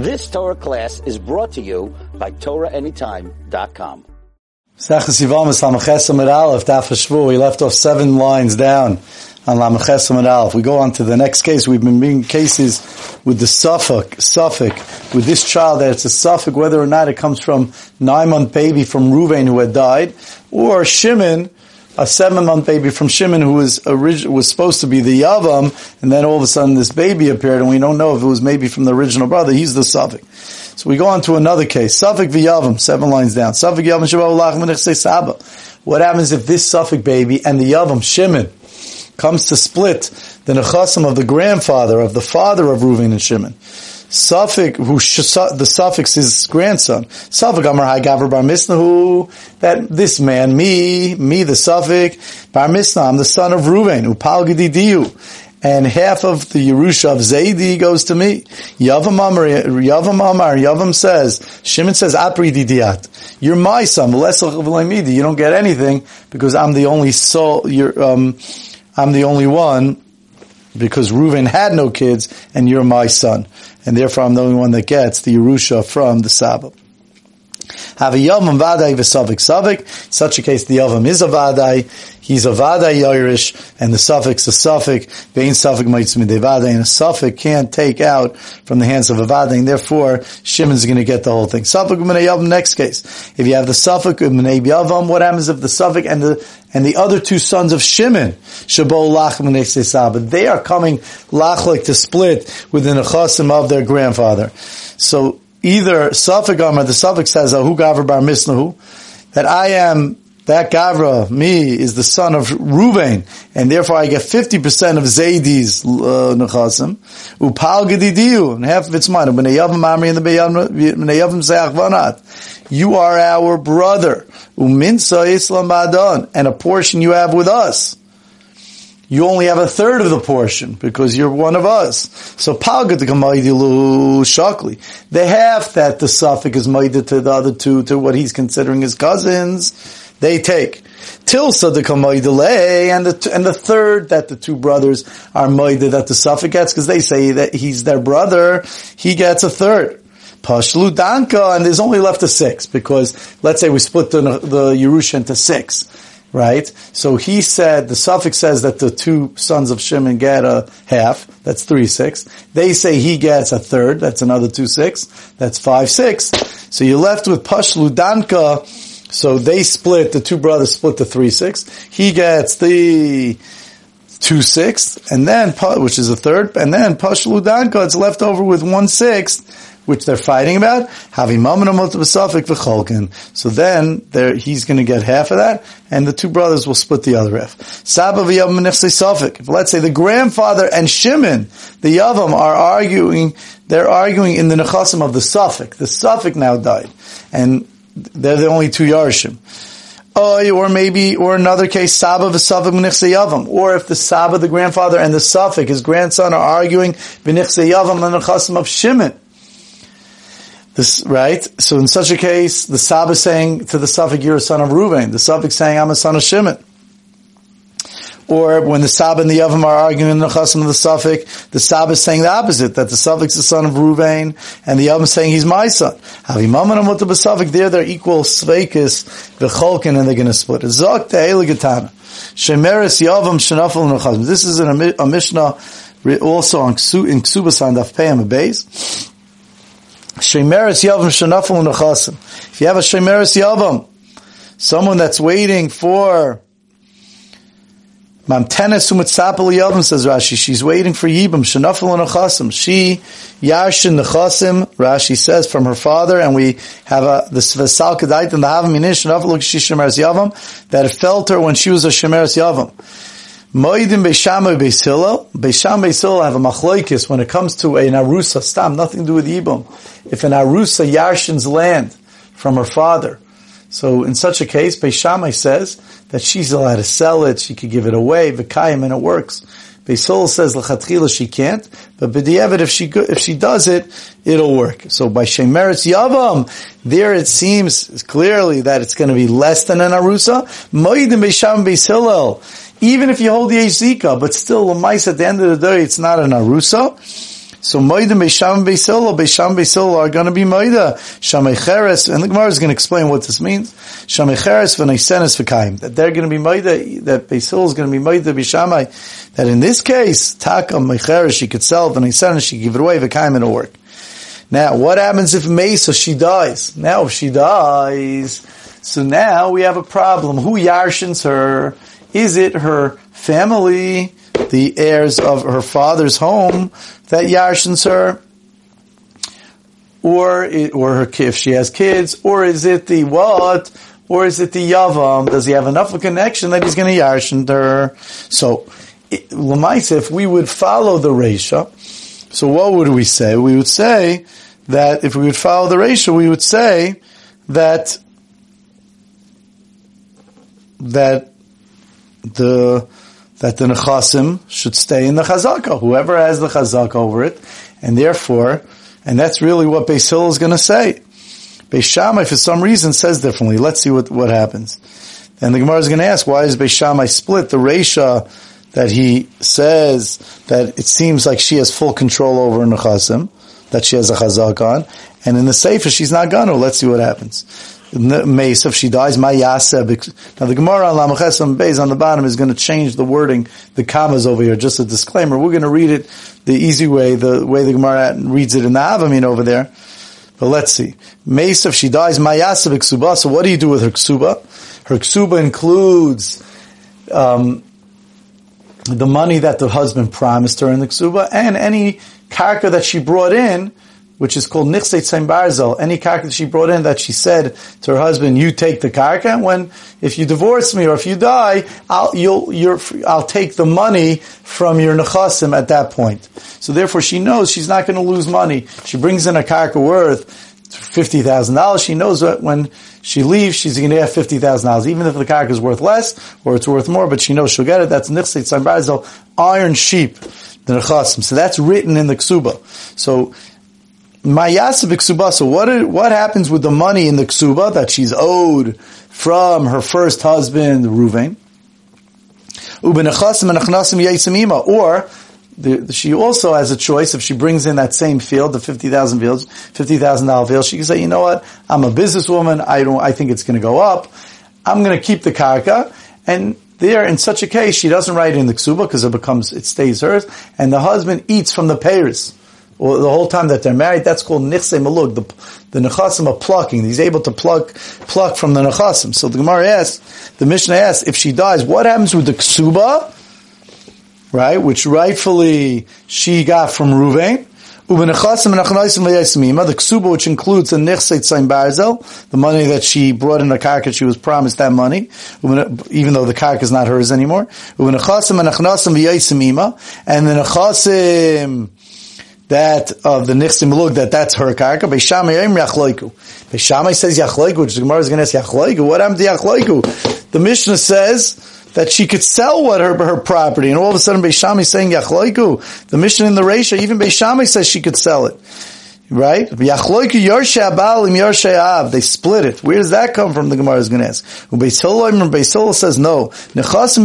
This Torah class is brought to you by TorahAnytime.com. We left off seven lines down on Lamachesam at Aleph. We go on to the next case. We've been being cases with the Safek, Safek, with this child that it's a Safek, whether or not it comes from nine-month baby from Ruvain who had died, or Shimon, a seven-month baby from Shimon who was orig- was supposed to be the Yavam, and then all of a sudden this baby appeared, and we don't know if it was maybe from the original brother. He's the Safek. So we go on to another case. Safek v'Yavam, seven lines down. Safek Yavam Shabbat Saba. What happens if this Safek baby and the Yavam, Shimon, comes to split the nechasim of the grandfather, of the father of Reuven and Shimon? Safek, who the suffix is grandson. Safek Amar Hai Gavra Bar Misna, who that this man, me, me the Safek, Bar Misna, I'm the son of Reuven, Upal Diu and half of the Yerusha of Zaidi goes to me. Yavam Amar, Yavam Amar, Yavam says, Shimon says, Apri didiat. You're my son, you don't get anything because I'm the only soul, you're, um, I'm the only one because Reuven had no kids and you're my son. And therefore I'm the only one that gets the Yerusha from the Sabbath. Have a Yavam Vadai v'Savik Savik. Such a case, the Yavam is a Vadai. He's a Vadai Irish, and the suffix a suffix. Bein suffix mites Vadai, and a suffix can't take out from the hands of a Vadai, and therefore Shimon's going to get the whole thing. Suffix B'nei Yavam. Next case, if you have the suffix B'nei Yavam, what happens if the suffix and the and the other two sons of Shimon, Shabo Lach Saba, they are coming lachlik to split within a chasim of their grandfather. So either Safek or the Safek says, Ahu Gavra Bar Misnahu, that I am, that Gavra, me, is the son of Ruvain, and therefore I get 50% of Zaydi's uh, Nechasim, Upal Gedidiyu, and half of it's mine, B'nei Amri and the B'nei Seach Vanat. You are our brother, Uminsa Islam Badan, and a portion you have with us you only have a third of the portion because you're one of us. So palgat shakli. The half that the suffix is made to the other two, to what he's considering his cousins, they take. Tilsa the delay, and the and the third that the two brothers are moide that the suffix gets because they say that he's their brother, he gets a third. Pashlu danka, and there's only left a six because let's say we split the the Yerusha into six right? So he said, the suffix says that the two sons of Shimon get a half, that's three six. They say he gets a third, that's another two six, that's five six. So you're left with Pashlu Danka, so they split, the two brothers split the three six. He gets the two sixths, and then, which is a third, and then Pashlu Danka, it's left over with one sixth, which they're fighting about, So then he's going to get half of that, and the two brothers will split the other half. If let's say the grandfather and Shimon, the Yavam, are arguing, they're arguing in the Nechasim of the Safek. The Safek now died, and they're the only two Yarshim. Or maybe, or another case, Saba v'Safik Yavam. Or if the Saba, the grandfather, and the Safek, his grandson, are arguing b'nichse Yavam the Nechasim of Shimon. This, right? So in such a case, the Sab is saying to the Safek, you're a son of Reuven. The Safek saying, I'm a son of Shimon. Or when the Sab and the Yavam are arguing in the Chasim of the Safek, the Sab is saying the opposite, that the Safek is the son of Reuven, and the Yavam is saying he's my son. Havimaman and the Safek, there they're equal Sveikis, the Cholkin, and they're going to split. Zok te Eligatana. Shemeres Yavam Shenafel. This is in a, Mishnah also on, in Ksubas on Daf Peyam Beis. Shemeres Yavam Shanafel Nechasim. If you have a Shemeres Yavam, someone that's waiting for Mamtenes Umitzapel Yavam says Rashi, she's waiting for Yibam Shanafel Nechasim. She Yarshin Nechasim, Rashi says from her father, and we have a the Svesal Kedait and the Minish Shanafel Shemeres Yavam that it felt her when she was a Shemeres Yavam. Moedim Beisham Beis Hillel. Beisham Beis Hillel have a machloikis when it comes to a Narusa stam, nothing to do with Yibum. If an Arusa Yarshin's land from her father, so in such a case, Beishamai says that she's allowed to sell it, she could give it away, Vikayim, and it works. Beisol says L'chatchila she can't, but B'diavad, if she, if she does it, it'll work. So by Shemeretz Yavam, there it seems clearly that it's going to be less than an Arusa. Moedim Beisham Beis even if you hold the Ezika, but still, the mice at the end of the day, it's not an Arusa. So Moida Beisham Beisila, Beisham Beisila are going to be Moida. Shamei Cheres, and the Gemara is going to explain what this means. Shamei Cheres v'naisenes v'kaim. That they're going to be Moida, that Beisila is going to be Moida Beishamai. That in this case, Taka Mecheres, she could sell, v'naisenes, she give it away, v'kaim it'll work. Now, what happens if Mesa, she dies? Now, if she dies, so now we have a problem. Who yarshins her? Is it her family? the heirs of her father's home that yarshins her, or or her if she has kids, or is it the what, or is it the yavam? Does he have enough of a connection that he's going to yarshin her? So, lemaisa, if we would follow the resha, so what would we say? We would say that if we would follow the resha, we would say that that the that the nechasim should stay in the chazaka. Whoever has the chazaka over it, and therefore, and that's really what Beis Hill is going to say. Beis Shammai, for some reason, says differently. Let's see what, what happens. And the Gemara is going to ask, why is Beis Shammai split? The Resha that he says that it seems like she has full control over nechasim, that she has a chazak on, and in the Sefer she's not gonna. Let's see what happens mace if she dies, my Now the Gemara on Lamachesam Beis on the bottom is going to change the wording, the commas over here, just a disclaimer. We're going to read it the easy way, the way the Gemara reads it in the Avamin over there. But let's see. Mace if she dies, my ksuba. So what do you do with her ksuba? Her ksuba includes, um, the money that the husband promised her in the ksuba and any karka that she brought in which is called Nichseit Tzaim Barzel, any karka that she brought in that she said to her husband, you take the karka, when, if you divorce me or if you die, I'll, you'll, I'll take the money from your nechasim at that point. So therefore she knows she's not going to lose money. She brings in a karka worth $50,000. She knows that when she leaves, she's going to have $50,000, even if the karka is worth less or it's worth more, but she knows she'll get it. That's Nichseit Tzaim Barzel, iron sheep. So that's written in the ksuba. So Mayasa b'ksuba. So what what happens with the money in the ksuba that she's owed from her first husband, Ruvain? Or she also has a choice if she brings in that same field, the fifty thousand fields, fifty thousand dollar field. She can say, you know what, I'm a businesswoman. I don't. I think it's going to go up. I'm going to keep the karka, and there, in such a case, she doesn't write in the ksuba because it becomes it stays hers, and the husband eats from the payers the whole time that they're married, that's called nichse malug. The, the nechasim are plucking. He's able to pluck, pluck from the nechasim. So the Gemara asks, the Mishnah asks, if she dies, what happens with the ksuba? Right? Which rightfully she got from Ruvain. The ksuba, which includes the nichse tzaim barzel, the money that she brought in the karka, she was promised that money, even though the karka is not hers anymore. And Nachnosim Vyasimima. And the nechasim that of the Nichsim Lug, that that's her karka. Beishamai says Yachloiku, which the Gemara is going to ask Yachloiku. What happened to Yachloiku? The Mishnah says that she could sell what her, her property, and all of a sudden Beishamai is saying Yachloiku. The Mishnah in the Resha, even Beishamai says she could sell it. Right? They split it. Where does that come from? The Gemara is going to ask. Beis Hillel says no. Nechasim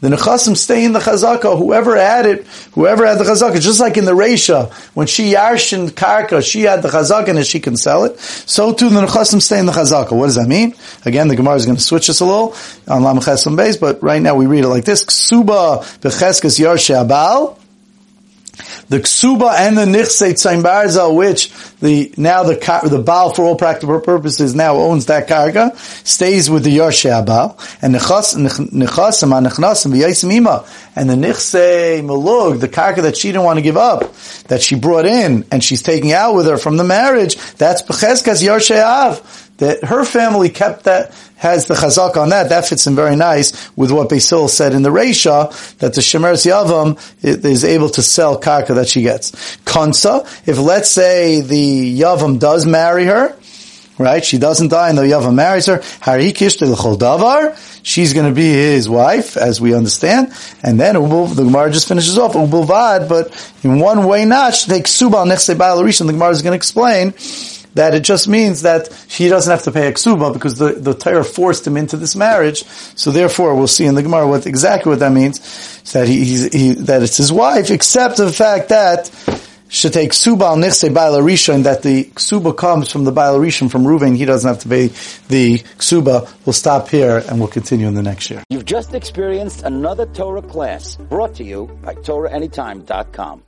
The nechasim stay in the chazaka. Whoever had it, whoever had the chazaka, just like in the Resha, when she yarshin karka, she had the chazaka and she can sell it. So too the nechasim stay in the chazaka. What does that mean? Again, the Gemara is going to switch us a little on Lam Chesim base, but right now we read it like this: Ksuba becheskes yarshe abal the ksuba and the nichse tzaim which the now the the baal for all practical purposes now owns that karga, stays with the yarshe baal, and nechasim nechnasim v'yaisim ima, and the nichse malug, the karga that she didn't want to give up, that she brought in and she's taking out with her from the marriage, that's becheskas yarshe av that her family kept that, has the chazak on that, that fits in very nice with what Basil said in the Reisha, that the Shemeres Yavam is able to sell karka that she gets. Kansa, if let's say the Yavam does marry her, right, she doesn't die and the Yavam marries her, Harikish davar, she's going to be his wife, as we understand, and then the Gemara just finishes off, Ubulvad, but in one way not, she takes Subal Nechse Baal the Gemara is going to explain, that it just means that he doesn't have to pay a ksuba because the, the Torah forced him into this marriage. So therefore, we'll see in the Gemara what exactly what that means. That he, he that it's his wife, except the fact that should take ksuba al nichse rishon that the ksuba comes from the baal from Reuven. He doesn't have to pay the ksuba. We'll stop here and we'll continue in the next year. You've just experienced another Torah class brought to you by TorahAnytime.com.